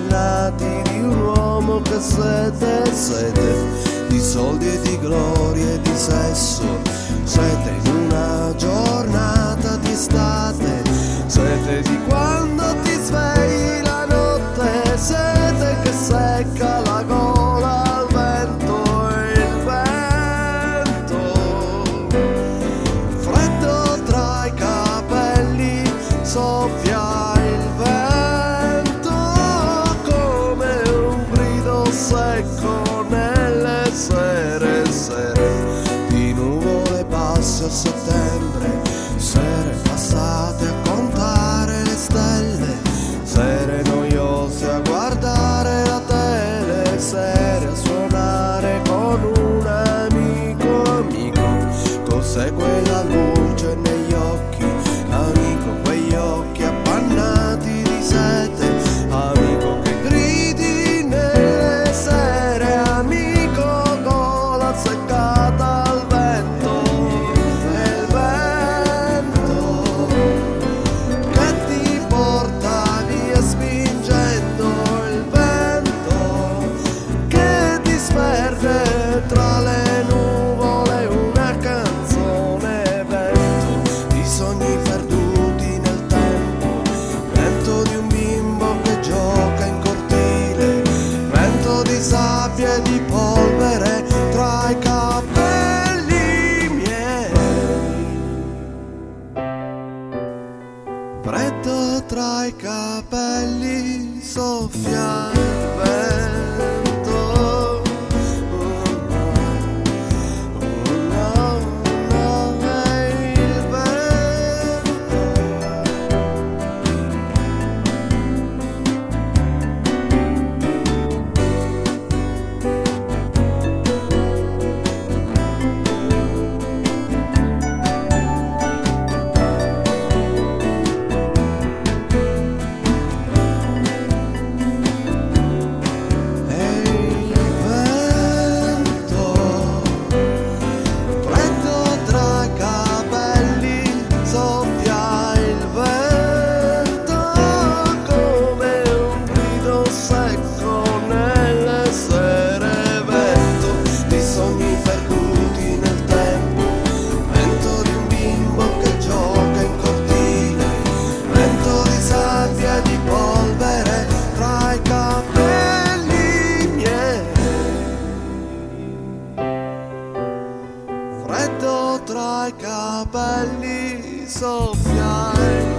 ingannati di un uomo che sete sete, di soldi e di gloria e di sesso, sete. Settembre, sogni perduti nel tempo. Vento di un bimbo che gioca in cortile. Vento di sabbia e di polvere tra i capelli miei. Freddo tra i capelli soffia fra i capelli soffiare.